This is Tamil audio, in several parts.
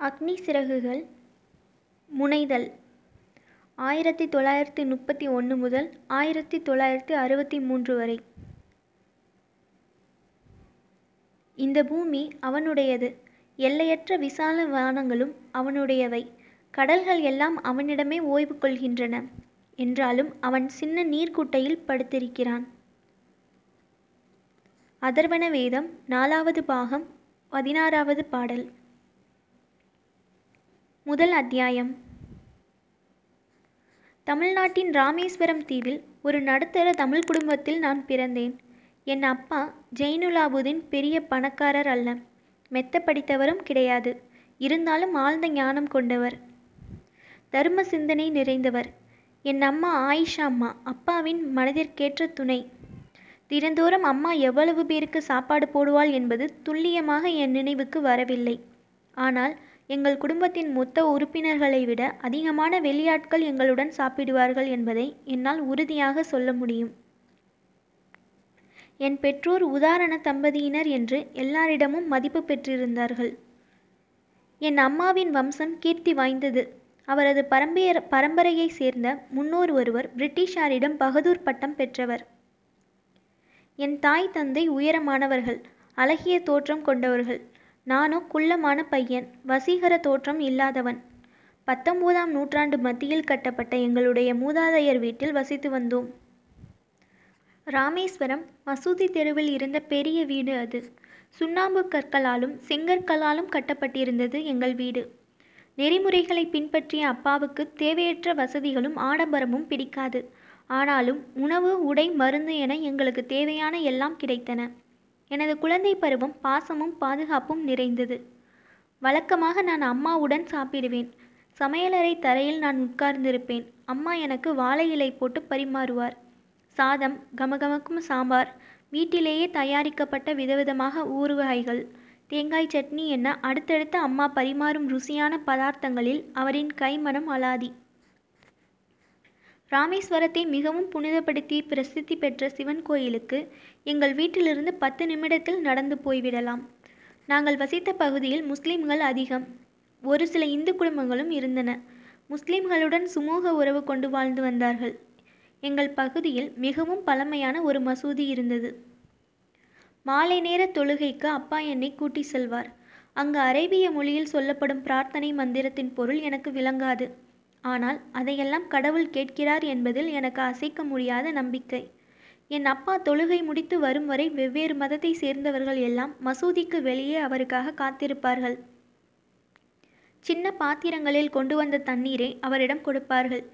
அக்னி சிறகுகள் முனைதல். ஆயிரத்தி தொள்ளாயிரத்தி முப்பத்தி ஒன்று முதல் ஆயிரத்தி தொள்ளாயிரத்தி அறுபத்தி மூன்று வரை. இந்த பூமி அவனுடையது. எல்லையற்ற விசால வானங்களும் அவனுடையவை. கடல்கள் எல்லாம் அவனிடமே ஓய்வு கொள்கின்றன. என்றாலும் அவன் சின்ன நீர்க்குட்டையில் படுத்திருக்கிறான். அதர்வன வேதம் நாலாவது பாகம் பதினாறாவது பாடல். முதல் அத்தியாயம். தமிழ்நாட்டின் ராமேஸ்வரம் தீவில் ஒரு நடுத்தர தமிழ் குடும்பத்தில் நான் பிறந்தேன். என் அப்பா ஜெயினுலாபுதீன் பெரிய பணக்காரர் அல்ல. மெத்த படித்தவரும் கிடையாது. இருந்தாலும் ஆழ்ந்த ஞானம் கொண்டவர். தர்ம சிந்தனை நிறைந்தவர். என் அம்மா ஆயிஷா அம்மா அப்பாவின் மனதிற்கேற்ற துணை. தினந்தோறும் அம்மா எவ்வளவு பேருக்கு சாப்பாடு போடுவாள் என்பது துல்லியமாக என் நினைவுக்கு வரவில்லை. ஆனால் எங்கள் குடும்பத்தின் மொத்த உறுப்பினர்களை விட அதிகமான வெளியாட்கள் எங்களுடன் சாப்பிடுவார்கள் என்பதை என்னால் உறுதியாக சொல்ல முடியும். என் பெற்றோர் உதாரண தம்பதியினர் என்று எல்லாரிடமும் மதிப்பு பெற்றிருந்தார்கள். என் அம்மாவின் வம்சம் கீர்த்தி வாய்ந்தது. அவரது பரம்பர பரம்பரையை சேர்ந்த முன்னோர் ஒருவர் பிரிட்டிஷாரிடம் பகதூர் பட்டம் பெற்றவர். என் தாய் தந்தை உயரமானவர்கள் அழகிய தோற்றம் கொண்டவர்கள். நானோ குள்ளமான பையன் வசீகர தோற்றம் இல்லாதவன். பத்தொன்பதாம் நூற்றாண்டு மத்தியில் கட்டப்பட்ட எங்களுடைய மூதாதையர் வீட்டில் வசித்து வந்தோம். ராமேஸ்வரம் மசூதி தெருவில் இருந்த பெரிய வீடு அது. சுண்ணாம்பு கற்களாலும் செங்கற்களாலும் கட்டப்பட்டிருந்தது எங்கள் வீடு. நெறிமுறைகளை பின்பற்றிய அப்பாவுக்கு தேவையற்ற வசதிகளும் ஆடம்பரமும் பிடிக்காது. ஆனாலும் உணவு உடை மருந்து என எங்களுக்கு தேவையான எல்லாம் கிடைத்தன. எனது குழந்தை பருவம் பாசமும் பாதுகாப்பும் நிறைந்தது. வழக்கமாக நான் அம்மாவுடன் சாப்பிடுவேன். சமையலறை தரையில் நான் உட்கார்ந்திருப்பேன். அம்மா எனக்கு வாழை இலை போட்டு பரிமாறுவார். சாதம் கமகமக்கும் சாம்பார் வீட்டிலேயே தயாரிக்கப்பட்ட விதவிதமாக ஊறுகாய்கள் தேங்காய் சட்னி என அடுத்தடுத்து அம்மா பரிமாறும் ருசியான பதார்த்தங்களில் அவரின் கைமணம் அலாதி. ராமேஸ்வரத்தை மிகவும் புனிதப்படுத்தி பிரசித்தி பெற்ற சிவன் கோயிலுக்கு எங்கள் வீட்டிலிருந்து பத்து நிமிடத்தில் நடந்து போய்விடலாம். நாங்கள் வசித்த பகுதியில் முஸ்லிம்கள் அதிகம். ஒரு சில இந்து குடும்பங்களும் இருந்தன. முஸ்லிம்களுடன் சுமூக உறவு கொண்டு வாழ்ந்து வந்தார்கள். எங்கள் பகுதியில் மிகவும் பழமையான ஒரு மசூதி இருந்தது. மாலை நேர தொழுகைக்கு அப்பா என்னை கூட்டி செல்வார். அங்கு அரேபிய மொழியில் சொல்லப்படும் பிரார்த்தனை மந்திரத்தின் பொருள் எனக்கு விளங்காது. ஆனால் அதையெல்லாம் கடவுள் கேட்கிறார் என்பதில் எனக்கு அசைக்க முடியாத நம்பிக்கை. என் அப்பா தொழுகை முடித்து வரும் வரை வெவ்வேறு மதத்தை சேர்ந்தவர்கள் எல்லாம் மசூதிக்கு வெளியே அவருக்காக காத்திருப்பார்கள். சின்ன பாத்திரங்களில் கொண்டு வந்த தண்ணீரை அவரிடம் கொடுப்பார்கள்.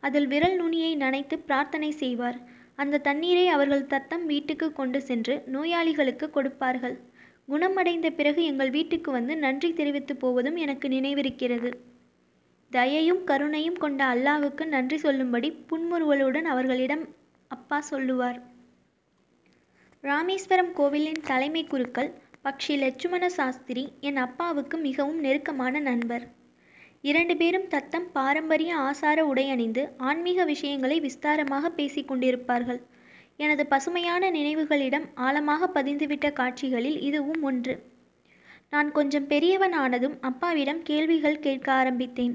அதில் விரல் நுனியை நனைத்து பிரார்த்தனை செய்வார். அந்த தண்ணீரை அவர்கள் தத்தம் வீட்டுக்கு கொண்டு சென்று நோயாளிகளுக்கு கொடுப்பார்கள். குணமடைந்த பிறகு எங்கள் வீட்டுக்கு வந்து நன்றி தெரிவித்து போவதும் எனக்கு நினைவிருக்கிறது. தயையும் கருணையும் கொண்ட அல்லாவுக்கு நன்றி சொல்லும்படி புன்முறுவலுடன் அவர்களிடம் அப்பா சொல்லுவார். ராமேஸ்வரம் கோவிலின் தலைமை குருக்கள் பக்ஷி லட்சுமண சாஸ்திரி என் அப்பாவுக்கு மிகவும் நெருக்கமான நண்பர். இரண்டு பேரும் தத்தம் பாரம்பரிய ஆசார உடை அணிந்து ஆன்மீக விஷயங்களை விஸ்தாரமாக பேசிக் கொண்டிருப்பார்கள். எனது பசுமையான நினைவுகளிடம் ஆழமாக பதிந்துவிட்ட காட்சிகளில் இதுவும் ஒன்று. நான் கொஞ்சம் பெரியவன் ஆனதும் அப்பாவிடம் கேள்விகள் கேட்க ஆரம்பித்தேன்.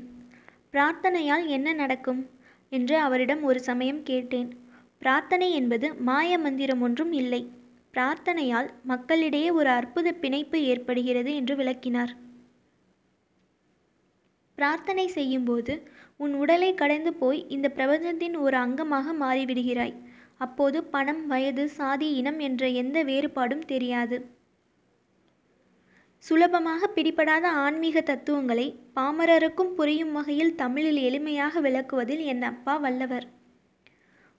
பிரார்த்தனையால் என்ன நடக்கும்? என்று அவரிடம் ஒரு சமயம் கேட்டேன். பிரார்த்தனை என்பது மாய மந்திரம் ஒன்றும் இல்லை. பிரார்த்தனையால் மக்களிடையே ஒரு அற்புத பிணைப்பு ஏற்படுகிறது என்று விளக்கினார். பிரார்த்தனை செய்யும்போது உன் உடலை கடந்து போய் இந்த பிரபஞ்சத்தின் ஒரு அங்கமாக மாறிவிடுகிறாய். அப்போது பணம் வயது சாதி இனம் என்ற எந்த வேறுபாடும் தெரியாது. சுலபமாக பிடிபடாத ஆன்மீக தத்துவங்களை பாமரருக்கும் புரியும் வகையில் தமிழில் எளிமையாக விளக்குவதில் என் அப்பா வல்லவர்.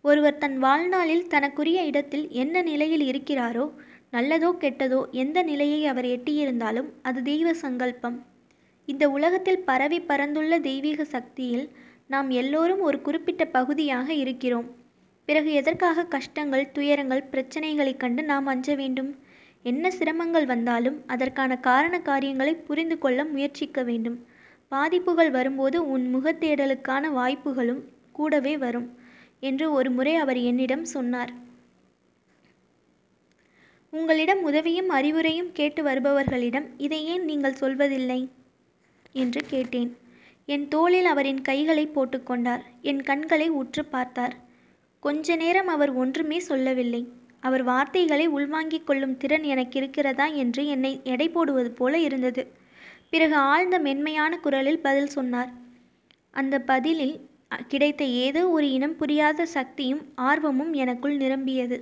ஒருவர் தன் வாழ்நாளில் தனக்குரிய இடத்தில் என்ன நிலையில் இருக்கிறாரோ நல்லதோ கெட்டதோ எந்த நிலையை அவர் எட்டியிருந்தாலும் அது தெய்வ சங்கல்பம். இந்த உலகத்தில் பரவி பறந்துள்ள தெய்வீக சக்தியில் நாம் எல்லோரும் ஒரு குறிப்பிட்ட பகுதியாக இருக்கிறோம். பிறகு எதற்காக கஷ்டங்கள் துயரங்கள் பிரச்சனைகளைக் கண்டு நாம் அஞ்ச வேண்டும்? என்ன சிரமங்கள் வந்தாலும் அதற்கான காரண காரியங்களை புரிந்து கொள்ள முயற்சிக்க வேண்டும். பாதிப்புகள் வரும்போது உன் முகத்தேடலுக்கான வாய்ப்புகளும் கூடவே வரும் என்று ஒரு முறை அவர் என்னிடம் சொன்னார். உங்களிடம் உதவியும் அறிவுரையும் கேட்டு வருபவர்களிடம் இதை ஏன் நீங்கள் சொல்வதில்லை? என்று கேட்டேன். என் தோளில் அவரின் கைகளை போட்டுக்கொண்டார் என் கண்களை உற்று பார்த்தார். கொஞ்ச நேரம் அவர் ஒன்றுமே சொல்லவில்லை. அவர் வார்த்தைகளை உள்வாங்கிக் கொள்ளும் திறன் எனக்கு இருக்கிறதா என்று என்னை எடை போடுவது போல இருந்தது. பிறகு ஆழ்ந்த மென்மையான குரலில் பதில் சொன்னார். அந்த பதிலில் கிடைத்த ஏதோ ஒரு இனம் புரியாத சக்தியும் ஆர்வமும் எனக்குள் நிரம்பியது.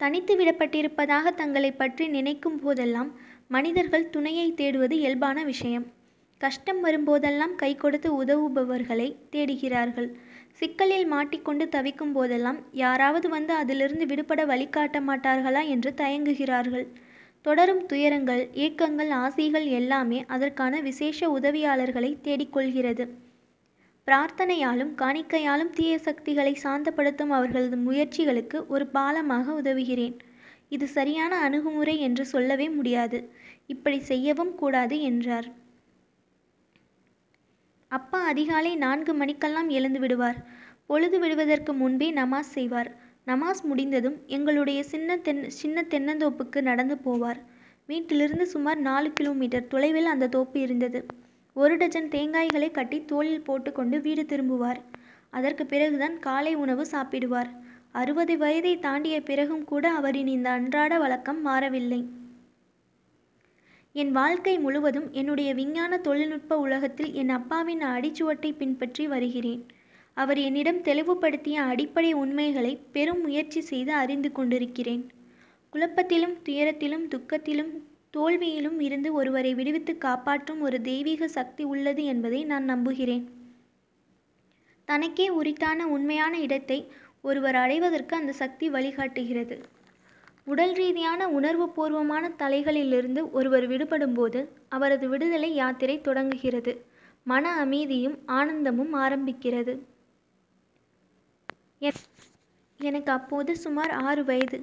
தனித்து விடப்பட்டிருப்பதாக தங்களை பற்றி நினைக்கும் போதெல்லாம் மனிதர்கள் துணையை தேடுவது இயல்பான விஷயம். கஷ்டம் வரும்போதெல்லாம் கை கொடுத்து உதவுபவர்களை தேடுகிறார்கள். சிக்கலில் மாட்டிக்கொண்டு தவிக்கும் போதெல்லாம் யாராவது வந்து அதிலிருந்து விடுபட வழிகாட்ட மாட்டார்களா என்று தயங்குகிறார்கள். தொடரும் துயரங்கள் ஏக்கங்கள் ஆசைகள் எல்லாமே அதற்கான விசேஷ உதவியாளர்களை தேடிக்கொள்கிறது. பிரார்த்தனையாலும் காணிக்கையாலும் தீய சக்திகளை சாந்தப்படுத்தும் அவர்களது முயற்சிகளுக்கு ஒரு பாலமாக உதவுகிறேன். இது சரியான அணுகுமுறை என்று சொல்லவே முடியாது. இப்படி செய்யவும் கூடாது என்றார். அப்பா அதிகாலை நான்கு மணிக்கெல்லாம் எழுந்து விடுவார். பொழுது விடுவதற்கு முன்பே நமாஸ் செய்வார். நமாஸ் முடிந்ததும் எங்களுடைய சின்ன தென் சின்ன தென்னந்தோப்புக்கு நடந்து போவார். வீட்டிலிருந்து சுமார் நாலு கிலோமீட்டர் தொலைவில் அந்த தோப்பு இருந்தது. ஒரு டஜன் தேங்காய்களை கட்டி தோளில் போட்டுக்கொண்டு வீடு திரும்புவார். அதற்கு பிறகுதான் காலை உணவு சாப்பிடுவார். அறுபது வயதை தாண்டிய பிறகும் கூட அவரின் இந்த அன்றாட வழக்கம் மாறவில்லை. என் வாழ்க்கை முழுவதும் என்னுடைய விஞ்ஞான தொழில்நுட்ப உலகத்தில் என் அப்பாவின் அடிச்சுவட்டை பின்பற்றி வருகிறேன். அவர் என்னிடம் தெளிவுபடுத்திய அடிப்படை உண்மைகளை பெரும் முயற்சி செய்து அறிந்து கொண்டிருக்கிறேன். குழப்பத்திலும் துயரத்திலும் துக்கத்திலும் தோல்வியிலும் இருந்து ஒருவரை விடுவித்து காப்பாற்றும் ஒரு தெய்வீக சக்தி உள்ளது என்பதை நான் நம்புகிறேன். தனக்கே உரித்தான உண்மையான இடத்தை ஒருவர் அடைவதற்கு அந்த சக்தி வழிகாட்டுகிறது. உடல் ரீதியான உணர்வுபூர்வமான தலைகளிலிருந்து ஒருவர் விடுபடும்போது அவரது விடுதலை யாத்திரை தொடங்குகிறது. மன அமைதியும் ஆனந்தமும் ஆரம்பிக்கிறது. எனக்கு அப்போது சுமார் ஆறு வயது.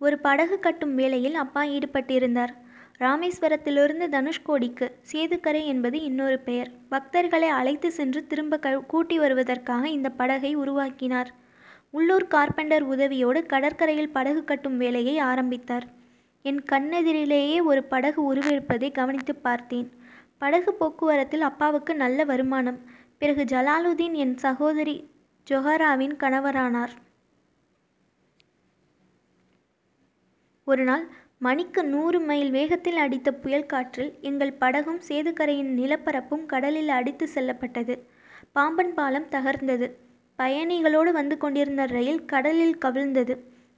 ஒரு படகு கட்டும் வேலையில் அப்பா ஈடுபட்டிருந்தார். ராமேஸ்வரத்திலிருந்து தனுஷ்கோடிக்கு சேதுக்கரை என்பது இன்னொரு பெயர். பக்தர்களை அழைத்து சென்று திரும்ப க கூட்டி வருவதற்காக இந்த படகை உருவாக்கினார். உள்ளூர் கார்பெண்டர் உதவியோடு கடற்கரையில் படகு கட்டும் வேலையை ஆரம்பித்தார். என் கண்ணெதிரிலேயே ஒரு படகு உருவெடுப்பதை கவனித்து பார்த்தேன். படகு போக்குவரத்தில் அப்பாவுக்கு நல்ல வருமானம். பிறகு ஜலாலுதீன் என் சகோதரி ஜொஹராவின் கணவரானார். ஒரு நாள் மணிக்கு நூறு மைல் வேகத்தில் அடித்த புயல் காற்றில் எங்கள் படகும் சேதுக்கரையின் நிலப்பரப்பும் கடலில் அடித்து செல்லப்பட்டது. பாம்பன் பாலம் தகர்ந்தது. பயணிகளோடு வந்து கொண்டிருந்த ரயில் கடலில் கவிழ்ந்தது.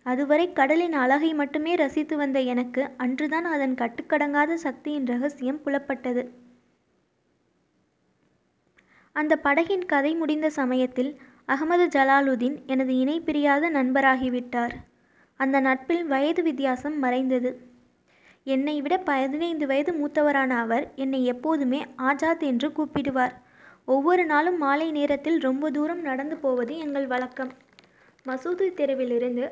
அதுவரை கடலின் அழகை மட்டுமே ரசித்து வந்த எனக்கு அன்றுதான் அதன் கட்டுக்கடங்காத சக்தியின் ரகசியம் புலப்பட்டது. அந்த படகின் கதை முடிந்த சமயத்தில் அகமது ஜலாலுதீன் எனது இணை பிரியாத நண்பராகிவிட்டார். அந்த நட்பில் வயது வித்தியாசம் மறைந்தது. என்னை விட பதினைந்து வயது மூத்தவரான அவர் என்னை எப்போதுமே ஆஜாத் என்று கூப்பிடுவார். ஒவ்வொரு நாளும் மாலை நேரத்தில் ரொம்ப தூரம் நடந்து போவது எங்கள் வழக்கம். மசூதி தெருவிலிருந்து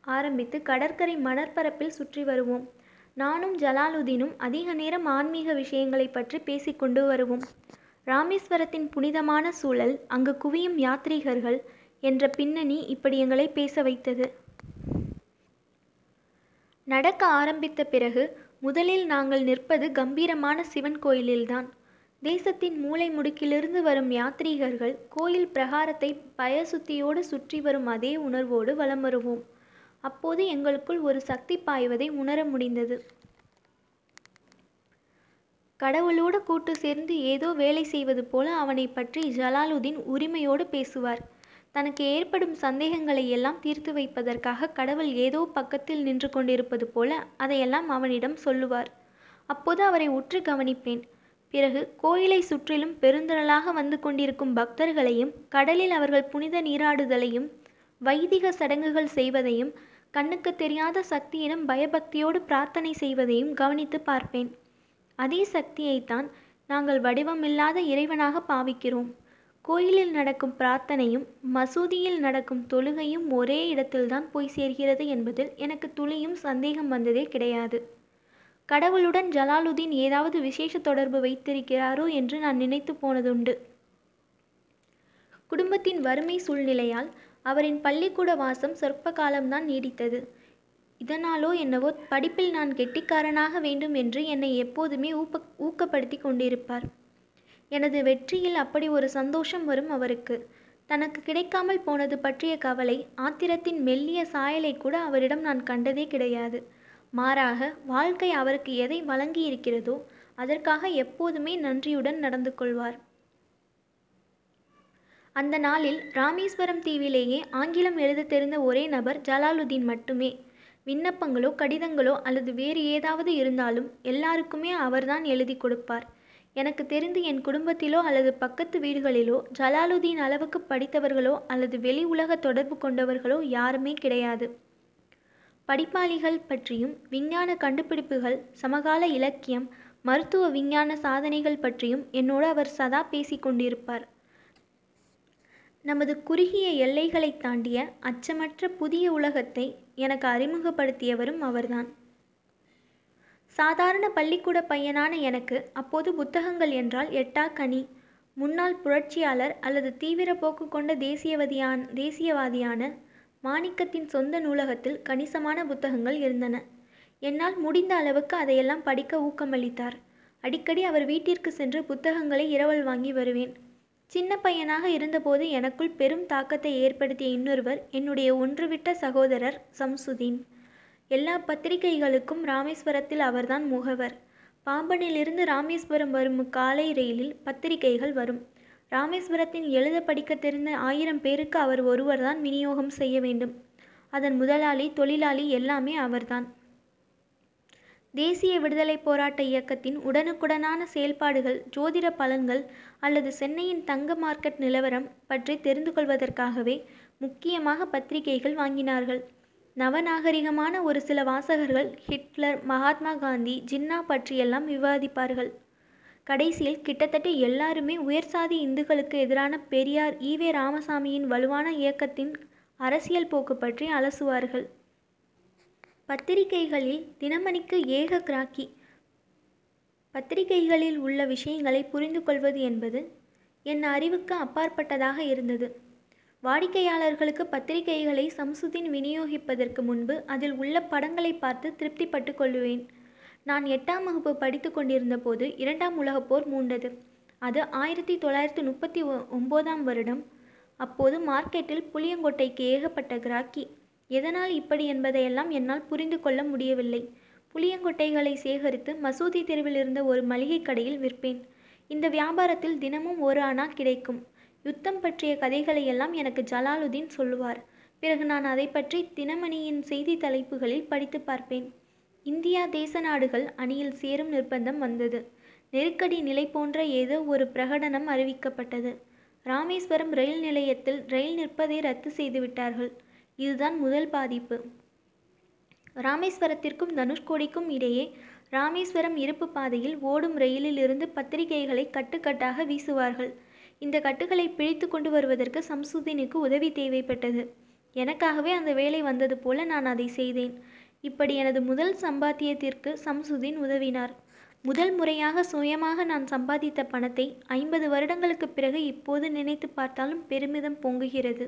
ஆரம்பித்து கடற்கரை மணற்பரப்பில் சுற்றி வருவோம். நானும் ஜலாலுதீனும் அதிக நேரம் ஆன்மீக விஷயங்களை பற்றி பேசிக்கொண்டு வருவோம். ராமேஸ்வரத்தின் புனிதமான சூழல் அங்கு குவியும் யாத்ரீகர்கள் என்ற பின்னணி இப்படி எங்களை பேச வைத்தது. நடக்க ஆரம்பித்த பிறகு முதலில் நாங்கள் நிற்பது கம்பீரமான சிவன் கோயிலில்தான். தேசத்தின் மூலை முடுக்கிலிருந்து வரும் யாத்ரீகர்கள் கோயில் பிரகாரத்தை பயசுத்தியோடு சுற்றி வரும் அதே உணர்வோடு வலம் வருவோம் அப்போது எங்களுக்குள் ஒரு சக்தி பாய்வதை உணர முடிந்தது. கடவுளோடு கூட்டு சேர்ந்து ஏதோ வேலை செய்வது போல அவனை பற்றி ஜலாலுதீன் உரிமையோடு பேசுவார். தனக்கு ஏற்படும் சந்தேகங்களை எல்லாம் தீர்த்து வைப்பதற்காக கடவுள் ஏதோ பக்கத்தில் நின்று கொண்டிருப்பது போல அதையெல்லாம் அவனிடம் சொல்லுவார். அப்போது அவரை உற்று கவனிப்பேன். பிறகு கோயிலை சுற்றிலும் பெருந்திரளாக வந்து கொண்டிருக்கும் பக்தர்களையும் கடலில் அவர்கள் புனித நீராடுதலையும் வைதிக சடங்குகள் செய்வதையும் கண்ணுக்கு தெரியாத சக்தியிடம் பயபக்தியோடு பிரார்த்தனை செய்வதையும் கவனித்து பார்ப்பேன். அதே சக்தியைத்தான் நாங்கள் வடிவமில்லாத இறைவனாக பாவிக்கிறோம். கோயிலில் நடக்கும் பிரார்த்தனையும் மசூதியில் நடக்கும் தொழுகையும் ஒரே இடத்தில்தான் போய் சேர்கிறது என்பதில் எனக்கு துளியும் சந்தேகம் வந்ததே கிடையாது. கடவுளுடன் ஜலாலுதீன் ஏதாவது விசேஷ தொடர்பு வைத்திருக்கிறாரோ என்று நான் நினைத்து போனதுண்டு. குடும்பத்தின் வறுமை சூழ்நிலையால் அவரின் பள்ளிக்கூட வாசம் சொற்ப காலம்தான் நீடித்தது. இதனாலோ என்னவோ படிப்பில் நான் கெட்டிக்காரனாக வேண்டும் என்று என்னை எப்போதுமே ஊப்ப ஊக்கப்படுத்தி கொண்டிருப்பார். எனது வெற்றியில் அப்படி ஒரு சந்தோஷம் வரும் அவருக்கு. தனக்கு கிடைக்காமல் போனது பற்றிய கவலை ஆத்திரத்தின் மெல்லிய சாயலை கூட அவரிடம் நான் கண்டதே கிடையாது. மாறாக வாழ்க்கை அவருக்கு எதை வழங்கியிருக்கிறதோ அதற்காக எப்போதுமே நன்றியுடன் நடந்து கொள்வார். அந்த நாளில் ராமேஸ்வரம் தீவிலேயே ஆங்கிலம் எழுத தெரிந்த ஒரே நபர் ஜலாலுதீன் மட்டுமே. விண்ணப்பங்களோ கடிதங்களோ அல்லது வேறு ஏதாவது இருந்தாலும் எல்லாருக்குமே அவர்தான் எழுதி கொடுப்பார். எனக்கு தெரிந்து என் குடும்பத்திலோ அல்லது பக்கத்து வீடுகளிலோ ஜலாலுதீன் அளவுக்கு படித்தவர்களோ அல்லது வெளி உலக தொடர்பு கொண்டவர்களோ யாருமே கிடையாது. படிப்பாளிகள் பற்றியும் விஞ்ஞான கண்டுபிடிப்புகள் சமகால இலக்கியம் மருத்துவ விஞ்ஞான சாதனைகள் பற்றியும் என்னோடு அவர் சதா பேசிக் கொண்டிருப்பார். நமது குறுகிய எல்லைகளை தாண்டிய அச்சமற்ற புதிய உலகத்தை எனக்கு அறிமுகப்படுத்தியவரும் அவர்தான். சாதாரண பள்ளிக்கூட பையனான எனக்கு அப்போது புத்தகங்கள் என்றால் எட்டா கனி முன்னாள் புரட்சியாளர் அல்லது தீவிர போக்கு கொண்ட தேசியவாதியான் தேசியவாதியான மாணிக்கத்தின் சொந்த நூலகத்தில் கணிசமான புத்தகங்கள் இருந்தன. என்னால் முடிந்த அளவுக்கு அதையெல்லாம் படிக்க ஊக்கமளித்தார். அடிக்கடி அவர் வீட்டிற்கு சென்று புத்தகங்களை இரவல் வாங்கி வருவேன். சின்ன பையனாக இருந்தபோது எனக்குள் பெரும் தாக்கத்தை ஏற்படுத்திய இன்னொருவர் என்னுடைய ஒன்றுவிட்ட சகோதரர் சம்சுதீன். எல்லா பத்திரிகைகளுக்கும் ராமேஸ்வரத்தில் அவர்தான் முகவர். பாம்பனிலிருந்து ராமேஸ்வரம் வரும் காலை ரயிலில் பத்திரிகைகள் வரும். ராமேஸ்வரத்தின் எழுத படிக்க தெரிந்த ஆயிரம் பேருக்கு அவர் ஒருவர்தான் விநியோகம் செய்ய வேண்டும். அதன் முதலாளி தொழிலாளி எல்லாமே அவர்தான். தேசிய விடுதலை போராட்ட இயக்கத்தின் உடனுக்குடனான செயல்பாடுகள் ஜோதிட பலன்கள் அல்லது சென்னையின் தங்க மார்க்கெட் நிலவரம் பற்றி தெரிந்து கொள்வதற்காகவே முக்கியமாக பத்திரிகைகள் வாங்கினார்கள். நவநாகரிகமான ஒரு சில வாசகர்கள் ஹிட்லர் மகாத்மா காந்தி ஜின்னா பற்றியெல்லாம் விவாதிப்பார்கள். கடைசியில் கிட்டத்தட்ட எல்லாருமே உயர்சாதி இந்துக்களுக்கு எதிரான பெரியார் ஈவே ராமசாமியின் வலுவான இயக்கத்தின் அரசியல் போக்கு பற்றி அலசுவார்கள். பத்திரிகைகளில் தினமணிக்கு ஏக கிராக்கி. பத்திரிகைகளில் உள்ள விஷயங்களை புரிந்து கொள்வது என்பது என் அறிவுக்கு அப்பாற்பட்டதாக இருந்தது. வாடிக்கையாளர்களுக்கு பத்திரிகைகளை சம்சுதீன் விநியோகிப்பதற்கு முன்பு அதில் உள்ள படங்களை பார்த்து திருப்திப்பட்டு கொள்ளுவேன் நான் எட்டாம் வகுப்பு படித்து கொண்டிருந்த போது இரண்டாம் உலகப் போர் மூண்டது. அது ஆயிரத்தி தொள்ளாயிரத்தி முப்பத்தி ஒம்போதாம் வருடம். அப்போது மார்க்கெட்டில் புளியங்கொட்டைக்கு ஏகப்பட்ட கிராக்கி. எதனால் இப்படி என்பதையெல்லாம் என்னால் புரிந்து கொள்ள முடியவில்லை. புளியங்கொட்டைகளை சேகரித்து மசூதி தெருவில் இருந்த ஒரு மளிகை கடையில் விற்பேன். இந்த வியாபாரத்தில் தினமும் ஒரு அணா கிடைக்கும். யுத்தம் பற்றிய கதைகளை எல்லாம் எனக்கு ஜலாலுதீன் சொல்லுவார். பிறகு நான் அதை பற்றி தினமணியின் செய்தி தலைப்புகளில் படித்து பார்ப்பேன். இந்தியா தேச நாடுகள் அணியில் சேரும் நிர்பந்தம் வந்தது. நெருக்கடி நிலை போன்ற ஏதோ ஒரு பிரகடனம் அறிவிக்கப்பட்டது. ராமேஸ்வரம் ரயில் நிலையத்தில் ரயில் நிற்பதை ரத்து செய்துவிட்டார்கள் இதுதான் முதல் பாதிப்பு. ராமேஸ்வரத்திற்கும் தனுஷ்கோடிக்கும் இடையே ராமேஸ்வரம் இருப்பு பாதையில் ஓடும் ரயிலில் இருந்து பத்திரிகைகளை கட்டுக்கட்டாக வீசுவார்கள். இந்த கட்டுகளை பிழித்து கொண்டு வருவதற்கு சம்சுதீனுக்கு உதவி தேவைப்பட்டது. எனக்காகவே அந்த வேலை வந்தது போல நான் அதை செய்தேன். இப்படி எனது முதல் சம்பாத்தியத்திற்கு சம்சுதீன் உதவினார். முதல் முறையாக சுயமாக நான் சம்பாதித்த பணத்தை ஐம்பது வருடங்களுக்கு பிறகு இப்போது நினைத்து பார்த்தாலும் பெருமிதம் பொங்குகிறது.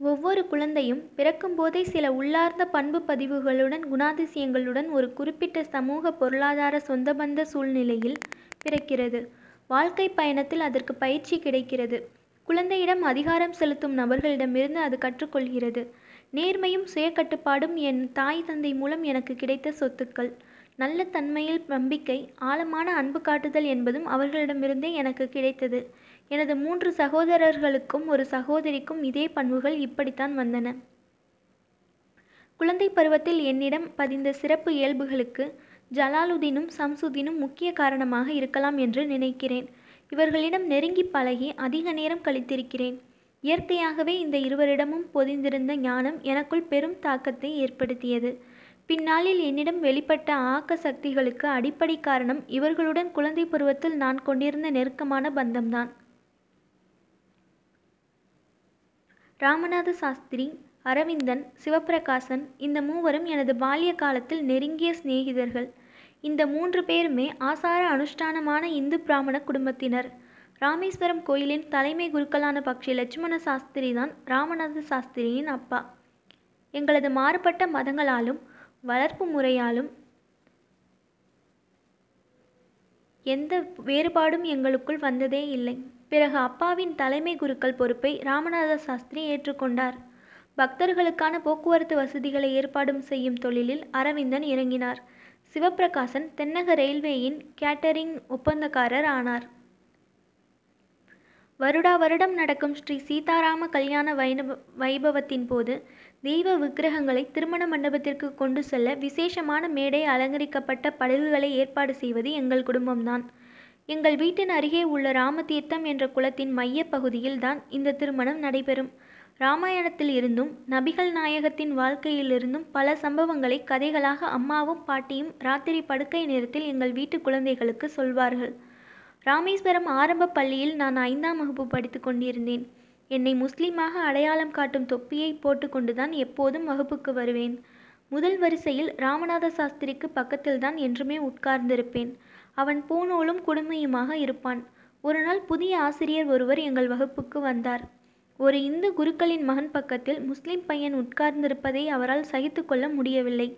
ஒவ்வொரு குழந்தையும் பிறக்கும்போதே சில உள்ளார்ந்த பண்பு பதிவுகளுடன் குணாதிசயங்களுடன் ஒரு குறிப்பிட்ட சமூக பொருளாதார சொந்தபந்த சூழ்நிலையில் பிறக்கிறது. வாழ்க்கை பயணத்தில் அதற்கு பயிற்சி கிடைக்கிறது. குழந்தையிடம் அதிகாரம் செலுத்தும் நபர்களிடமிருந்து அது கற்றுக்கொள்கிறது. நேர்மையும் சுயக்கட்டுப்பாடும் என் தாய் தந்தை மூலம் எனக்கு கிடைத்த சொத்துக்கள். நல்ல தன்மையில் நம்பிக்கை ஆழமான அன்பு காட்டுதல் என்பதும் அவர்களிடமிருந்தே எனக்கு கிடைத்தது. எனது மூன்று சகோதரர்களுக்கும் ஒரு சகோதரிக்கும் இதே பண்புகள் இப்படித்தான் வந்தன. குழந்தை பருவத்தில் என்னிடம் பதிந்த சிறப்பு இயல்புகளுக்கு ஜலாலுதீனும் சம்சுதீனும் முக்கிய காரணமாக இருக்கலாம் என்று நினைக்கிறேன். இவர்களிடம் நெருங்கி பழகி அதிக நேரம் கழித்திருக்கிறேன். இயற்கையாகவே இந்த இருவரிடமும் பொதிந்திருந்த ஞானம் எனக்குள் பெரும் தாக்கத்தை ஏற்படுத்தியது. பின்னாளில் என்னிடம் வெளிப்பட்ட ஆக்க சக்திகளுக்கு அடிப்படை காரணம் இவர்களுடன் குழந்தை பருவத்தில் நான் கொண்டிருந்த நெருக்கமான பந்தம்தான். ராமநாத சாஸ்திரி அரவிந்தன் சிவப்பிரகாசன் இந்த மூவரும் எனது பால்ய காலத்தில் நெருங்கிய சிநேகிதர்கள். இந்த மூன்று பேருமே ஆசார அனுஷ்டானமான இந்து பிராமண குடும்பத்தினர். ராமேஸ்வரம் கோயிலின் தலைமை குருக்களான பக்ஷி லட்சுமண சாஸ்திரி தான் ராமநாத சாஸ்திரியின் அப்பா. எங்களது மாறுபட்ட மதங்களாலும் வளர்ப்பு முறையாலும் எந்த வேறுபாடும் எங்களுக்குள் வந்ததே இல்லை. பிறகு அப்பாவின் தலைமை குருக்கள் பொறுப்பை ராமநாத சாஸ்திரி ஏற்றுக்கொண்டார். பக்தர்களுக்கான போக்குவரத்து வசதிகளை ஏற்பாடும் செய்யும் தொழிலில் அரவிந்தன் இறங்கினார். சிவப்பிரகாசன் தென்னக ரயில்வேயின் கேட்டரிங் ஒப்பந்தக்காரர் ஆனார். வருடா வருடம் நடக்கும் ஸ்ரீ சீதாராம கல்யாண வைணவ வைபவத்தின் போது தெய்வ விக்கிரகங்களை திருமண மண்டபத்திற்கு கொண்டு செல்ல விசேஷமான மேடை அலங்கரிக்கப்பட்ட படகுகளை ஏற்பாடு செய்வது எங்கள் குடும்பம்தான். எங்கள் வீட்டின் அருகே உள்ள ராமதீர்த்தம் என்ற குளத்தின் மைய பகுதியில் தான் இந்த திருமணம் நடைபெறும். ராமாயணத்தில் இருந்தும் நபிகள் நாயகத்தின் வாழ்க்கையிலிருந்தும் பல சம்பவங்களை கதைகளாக அம்மாவும் பாட்டியும் ராத்திரி படுக்கை நேரத்தில் எங்கள் வீட்டு குழந்தைகளுக்கு சொல்வார்கள். ராமேஸ்வரம் ஆரம்ப பள்ளியில் நான் ஐந்தாம் வகுப்பு படித்து கொண்டிருந்தேன். என்னை முஸ்லீமாக அடையாளம் காட்டும் தொப்பியை போட்டுக்கொண்டுதான் எப்போதும் வகுப்புக்கு வருவேன். முதல் வரிசையில் ராமநாத சாஸ்திரிக்கு பக்கத்தில்தான் என்றுமே உட்கார்ந்திருப்பேன். அவன் பூநூலும் குடுமையுமாக இருப்பான். ஒரு நாள் புதிய ஆசிரியர் ஒருவர் எங்கள் வகுப்புக்கு வந்தார். ஒரு இந்து குருக்களின் மகன் பக்கத்தில் முஸ்லிம் பையன் உட்கார்ந்திருப்பதை அவரால் சகித்து கொள்ள முடியவில்லை.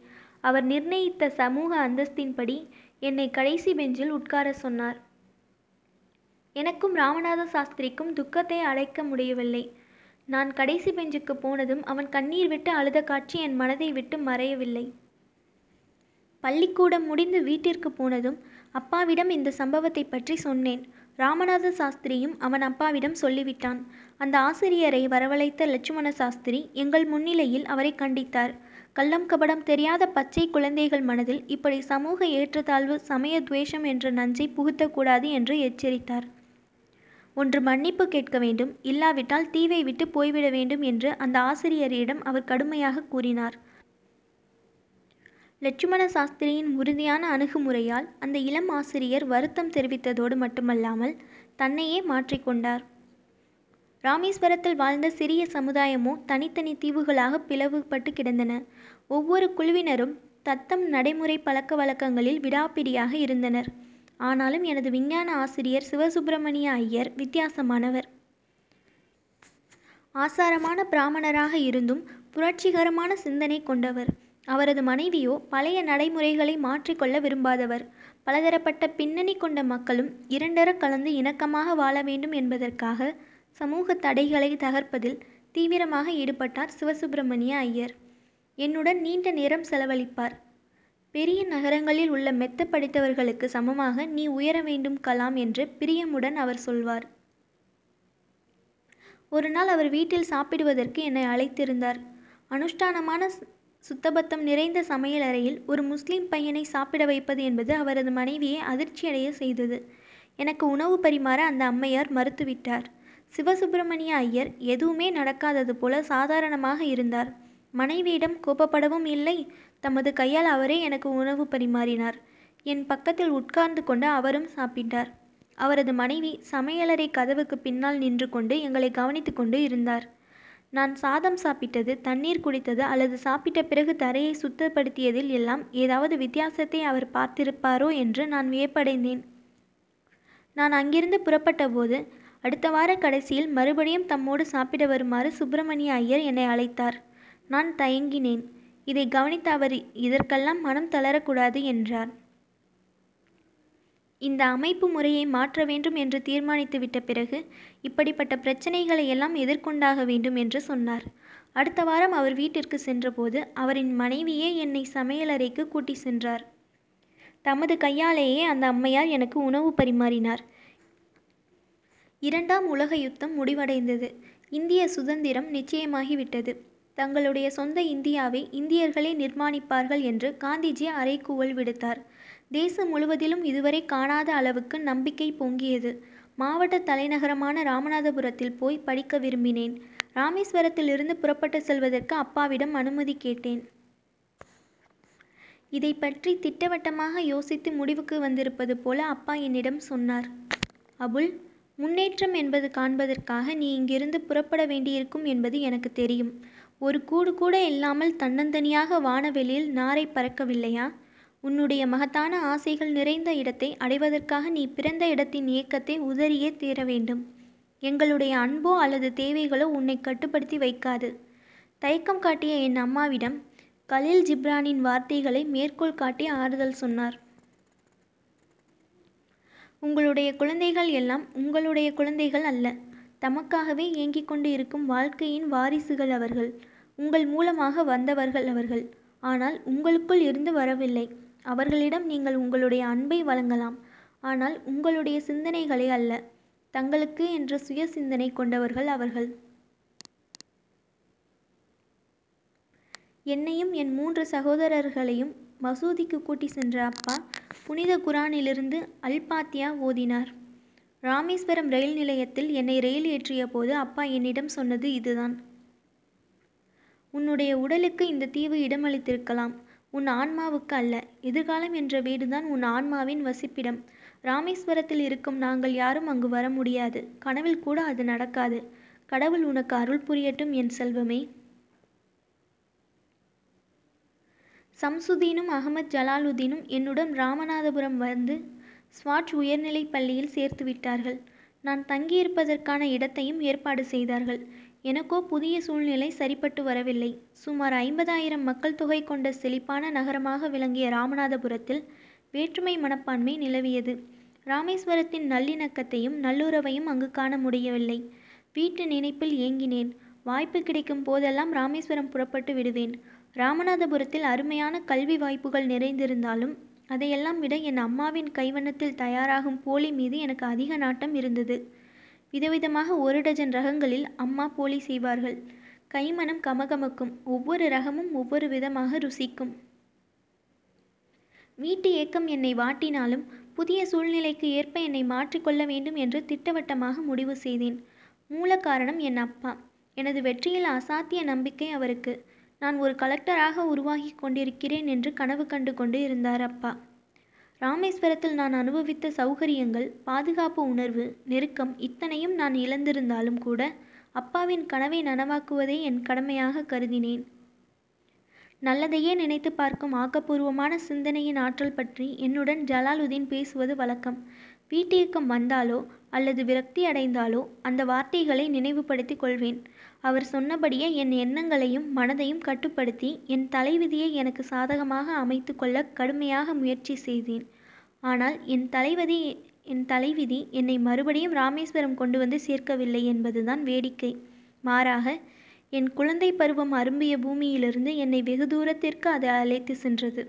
அவர் நிர்ணயித்த சமூக அந்தஸ்தின்படி என்னை கடைசி பெஞ்சில் உட்கார சொன்னார். எனக்கும் ராமநாத சாஸ்திரிக்கும் துக்கத்தை அடைக்க முடியவில்லை. நான் கடைசி பெஞ்சுக்கு போனதும் அவன் கண்ணீர் விட்டு அழுத காட்சி என் மனதை விட்டு மறையவில்லை. பள்ளிக்கூடம் முடிந்து வீட்டிற்கு போனதும் அப்பாவிடம் இந்த சம்பவத்தை பற்றி சொன்னேன். ராமநாத சாஸ்திரியும் அவன் அப்பாவிடம் சொல்லிவிட்டான். அந்த ஆசிரியரை வரவழைத்த லட்சுமண சாஸ்திரி எங்கள் முன்னிலையில் அவரை கண்டித்தார். கள்ளம் கபடம் தெரியாத பச்சை குழந்தைகள் மனதில் இப்படி சமூக ஏற்றத்தாழ்வு சமய துவேஷம் என்ற நஞ்சை புகுத்தக்கூடாது என்று எச்சரித்தார். ஒன்று மன்னிப்பு கேட்க வேண்டும் இல்லாவிட்டால் தீவை விட்டு போய்விட வேண்டும் என்று அந்த ஆசிரியரிடம் அவர் கடுமையாக கூறினார். லட்சுமண சாஸ்திரியின் உறுதியான அணுகுமுறையால் அந்த இளம் ஆசிரியர் வருத்தம் தெரிவித்ததோடு மட்டுமல்லாமல் தன்னையே மாற்றிக்கொண்டார் ராமேஸ்வரத்தில் வாழ்ந்த சிறிய சமுதாயமோ தனித்தனி தீவுகளாக பிளவுபட்டு கிடந்தன. ஒவ்வொரு குழுவினரும் தத்தம் நடைமுறை பழக்க வழக்கங்களில் விடாப்பிடியாக இருந்தனர். ஆனாலும் எனது விஞ்ஞான ஆசிரியர் சிவசுப்பிரமணிய ஐயர் வித்தியாசமானவர். ஆசாரமான பிராமணராக இருந்தும் புரட்சிகரமான சிந்தனை கொண்டவர். அவரது மனைவியோ பழைய நடைமுறைகளை மாற்றிக்கொள்ள விரும்பாதவர். பலதரப்பட்ட பின்னணி கொண்ட மக்களும் இரண்டர கலந்து இணக்கமாக வாழ வேண்டும் என்பதற்காக சமூக தடைகளை தகர்ப்பதில் தீவிரமாக ஈடுபட்டார் சிவசுப்பிரமணிய ஐயர். என்னுடன் நீண்ட நேரம் செலவழிப்பார். பெரிய நகரங்களில் உள்ள மெத்த படித்தவர்களுக்கு சமமாக நீ உயர வேண்டும் கலாம் என்று பிரியமுடன் அவர் சொல்வார். ஒரு நாள் அவர் வீட்டில் சாப்பிடுவதற்கு என்னை அழைத்திருந்தார். அனுஷ்டானமான சுத்தபத்தம் நிறைந்த சமையலறையில் ஒரு முஸ்லிம் பையனை சாப்பிட வைப்பது என்பது அவரது மனைவியை அதிர்ச்சியடைய செய்தது. எனக்கு உணவு பரிமாற அந்த அம்மையார் மறுத்துவிட்டார். சிவசுப்பிரமணிய ஐயர் எதுவுமே நடக்காதது போல சாதாரணமாக இருந்தார். மனைவியிடம் கோபப்படவும் இல்லை. தமது கையால் அவரே எனக்கு உணவு பரிமாறினார். என் பக்கத்தில் உட்கார்ந்து கொண்டு அவரும் சாப்பிட்டார். அவரது மனைவி சமையலறை கதவுக்கு பின்னால் நின்று கொண்டு எங்களை கவனித்து கொண்டு இருந்தார். நான் சாதம் சாப்பிட்டது தண்ணீர் குடித்தது அல்லது சாப்பிட்ட பிறகு தரையை சுத்தப்படுத்தியதில் எல்லாம் ஏதாவது வித்தியாசத்தை அவர் பார்த்திருப்பாரோ என்று நான் வியப்படைந்தேன். நான் அங்கிருந்து புறப்பட்டபோது அடுத்த வார கடைசியில் மறுபடியும் தம்மோடு சாப்பிட வருமாறு சுப்பிரமணிய ஐயர் என்னை அழைத்தார். நான் தயங்கினேன். இதை கவனித்த அவர் இதற்கெல்லாம் மனம் தளரக்கூடாது என்றார். இந்த அமைப்பு முறையை மாற்ற வேண்டும் என்று தீர்மானித்துவிட்ட பிறகு இப்படிப்பட்ட பிரச்சனைகளை எல்லாம் எதிர்கொண்டாக வேண்டும் என்று சொன்னார். அடுத்த வாரம் அவர் வீட்டிற்கு சென்றபோது அவரின் மனைவியே என்னை சமையலறைக்கு கூட்டி சென்றார். தமது கையாலேயே அந்த அம்மையார் எனக்கு உணவு பரிமாறினார். இரண்டாம் உலக யுத்தம் முடிவடைந்தது. இந்திய சுதந்திரம் நிச்சயமாகிவிட்டது. தங்களுடைய சொந்த இந்தியாவை இந்தியர்களே நிர்மாணிப்பார்கள் என்று காந்திஜி அறைகூவல் விடுத்தார். தேசம் முழுவதிலும் இதுவரை காணாத அளவுக்கு நம்பிக்கை பொங்கியது. மாவட்ட தலைநகரமான ராமநாதபுரத்தில் போய் படிக்க விரும்பினேன். ராமேஸ்வரத்திலிருந்து புறப்பட்டு செல்வதற்கு அப்பாவிடம் அனுமதி கேட்டேன். இதை பற்றி திட்டவட்டமாக யோசித்து முடிவுக்கு வந்திருப்பது போல அப்பா என்னிடம் சொன்னார். அபுல் முன்னேற்றம் என்பது காண்பதற்காக நீ இங்கிருந்து புறப்பட வேண்டியிருக்கும் என்பது எனக்கு தெரியும். ஒரு கூடு கூட இல்லாமல் தன்னந்தனியாக வானவெளியில் நாரை பறக்கவில்லையா? உன்னுடைய மகத்தான ஆசைகள் நிறைந்த இடத்தை அடைவதற்காக நீ பிறந்த இடத்தின் இயக்கத்தை உதறியே தீர வேண்டும். எங்களுடைய அன்போ அல்லது தேவைகளோ உன்னை கட்டுப்படுத்தி வைக்காது. தயக்கம் காட்டிய என் அம்மாவிடம் கலீல் ஜிப்ரானின் வார்த்தைகளை மேற்கோள் காட்டி ஆறுதல் சொன்னார். உங்களுடைய குழந்தைகள் எல்லாம் உங்களுடைய குழந்தைகள் அல்ல. தமக்காகவே ஏங்கிக் கொண்டு இருக்கும் வாழ்க்கையின் வாரிசுகள் அவர்கள். உங்கள் மூலமாக வந்தவர்கள் அவர்கள். ஆனால் உங்களுக்குள் இருந்து வரவில்லை. அவர்களிடம் நீங்கள் உங்களுடைய அன்பை வழங்கலாம். ஆனால் உங்களுடைய சிந்தனைகளை அல்ல. தங்களுக்கு என்ற சுய சிந்தனை கொண்டவர்கள் அவர்கள். என்னையும் என் மூன்று சகோதரர்களையும் மசூதிக்கு கூட்டி சென்ற அப்பா புனித குரானிலிருந்து அல் பாத்தியா ஓதினார். ராமேஸ்வரம் ரயில் நிலையத்தில் என்னை ரயில் ஏற்றிய போது அப்பா என்னிடம் சொன்னது இதுதான். உன்னுடைய உடலுக்கு இந்த தீவு இடமளித்திருக்கலாம். உன் ஆன்மாவுக்கு அல்ல. எதிர்காலம் என்ற வீடுதான் உன் ஆன்மாவின் வசிப்பிடம். ராமேஸ்வரத்தில் இருக்கும் நாங்கள் யாரும் அங்கு வர முடியாது. கனவில் கூட அது நடக்காது. கடவுள் உனக்கு அருள் புரியட்டும் என் செல்வமே. சம்சுதீனும் அகமது ஜலாலுதீனும் என்னுடன் ராமநாதபுரம் வந்து ஸ்வாட் உயர்நிலைப் பள்ளியில் சேர்த்து விட்டார்கள் நான் தங்கியிருப்பதற்கான இடத்தையும் ஏற்பாடு செய்தார்கள். எனக்கோ புதிய சூழ்நிலை சரிப்பட்டு வரவில்லை. சுமார் ஐம்பதாயிரம் மக்கள் தொகை கொண்ட செழிப்பான நகரமாக விளங்கிய ராமநாதபுரத்தில் வேற்றுமை மனப்பான்மை நிலவியது. ராமேஸ்வரத்தின் நல்லிணக்கத்தையும் நல்லுறவையும் அங்கு காண முடியவில்லை. வீட்டு நினைப்பில் ஏங்கினேன். வாய்ப்பு கிடைக்கும் போதெல்லாம் ராமேஸ்வரம் புறப்பட்டு விடுவேன். ராமநாதபுரத்தில் அருமையான கல்வி வாய்ப்புகள் நிறைந்திருந்தாலும் அதையெல்லாம் விட என் அம்மாவின் கைவண்ணத்தில் தயாராகும் போலி மீது எனக்கு அதிக நாட்டம் இருந்தது. விதவிதமாக ஒரு டஜன் ரகங்களில் அம்மா போலி செய்வார்கள். கைமணம் கமகமக்கும் ஒவ்வொரு ரகமும் ஒவ்வொரு விதமாக ருசிக்கும். வீட்டு ஏக்கம் என்னை வாட்டினாலும் புதிய சூழ்நிலைக்கு ஏற்ப என்னை மாற்றிக்கொள்ள வேண்டும் என்று திட்டவட்டமாக முடிவு செய்தேன். மூல காரணம் என் அப்பா. எனது வெற்றியில் அசாத்திய நம்பிக்கை அவருக்கு. நான் ஒரு கலெக்டராக உருவாகி கொண்டிருக்கிறேன் என்று கனவு கண்டு கொண்டு இருந்தார் அப்பா. ராமேஸ்வரத்தில் நான் அனுபவித்த சௌகரியங்கள் பாதுகாப்பு உணர்வு நெருக்கம் இத்தனையும் நான் இழந்திருந்தாலும் கூட அப்பாவின் கனவை நனவாக்குவதே என் கடமையாக கருதினேன். நல்லதையே நினைத்து பார்க்கும் ஆக்கப்பூர்வமான சிந்தனையின் ஆற்றல் பற்றி என்னுடன் ஜலாலுதீன் பேசுவது வழக்கம். வீட்டியக்கம் வந்தாலோ அல்லது விரக்தி அடைந்தாலோ அந்த வார்த்தைகளை நினைவுபடுத்திக் கொள்வேன். அவர் சொன்னபடியே என் எண்ணங்களையும் மனதையும் கட்டுப்படுத்தி என் தலைவிதியை எனக்கு சாதகமாக அமைத்து கொள்ள கடுமையாக முயற்சி செய்தேன். ஆனால் என் தலைவதி என் தலைவிதி என்னை மறுபடியும் ராமேஸ்வரம் கொண்டு வந்து சேர்க்கவில்லை என்பதுதான் வேடிக்கை. மாறாக என் குழந்தை பருவம் அரும்பிய பூமியிலிருந்து என்னை வெகு தூரத்திற்கு அது அழைத்து சென்றது.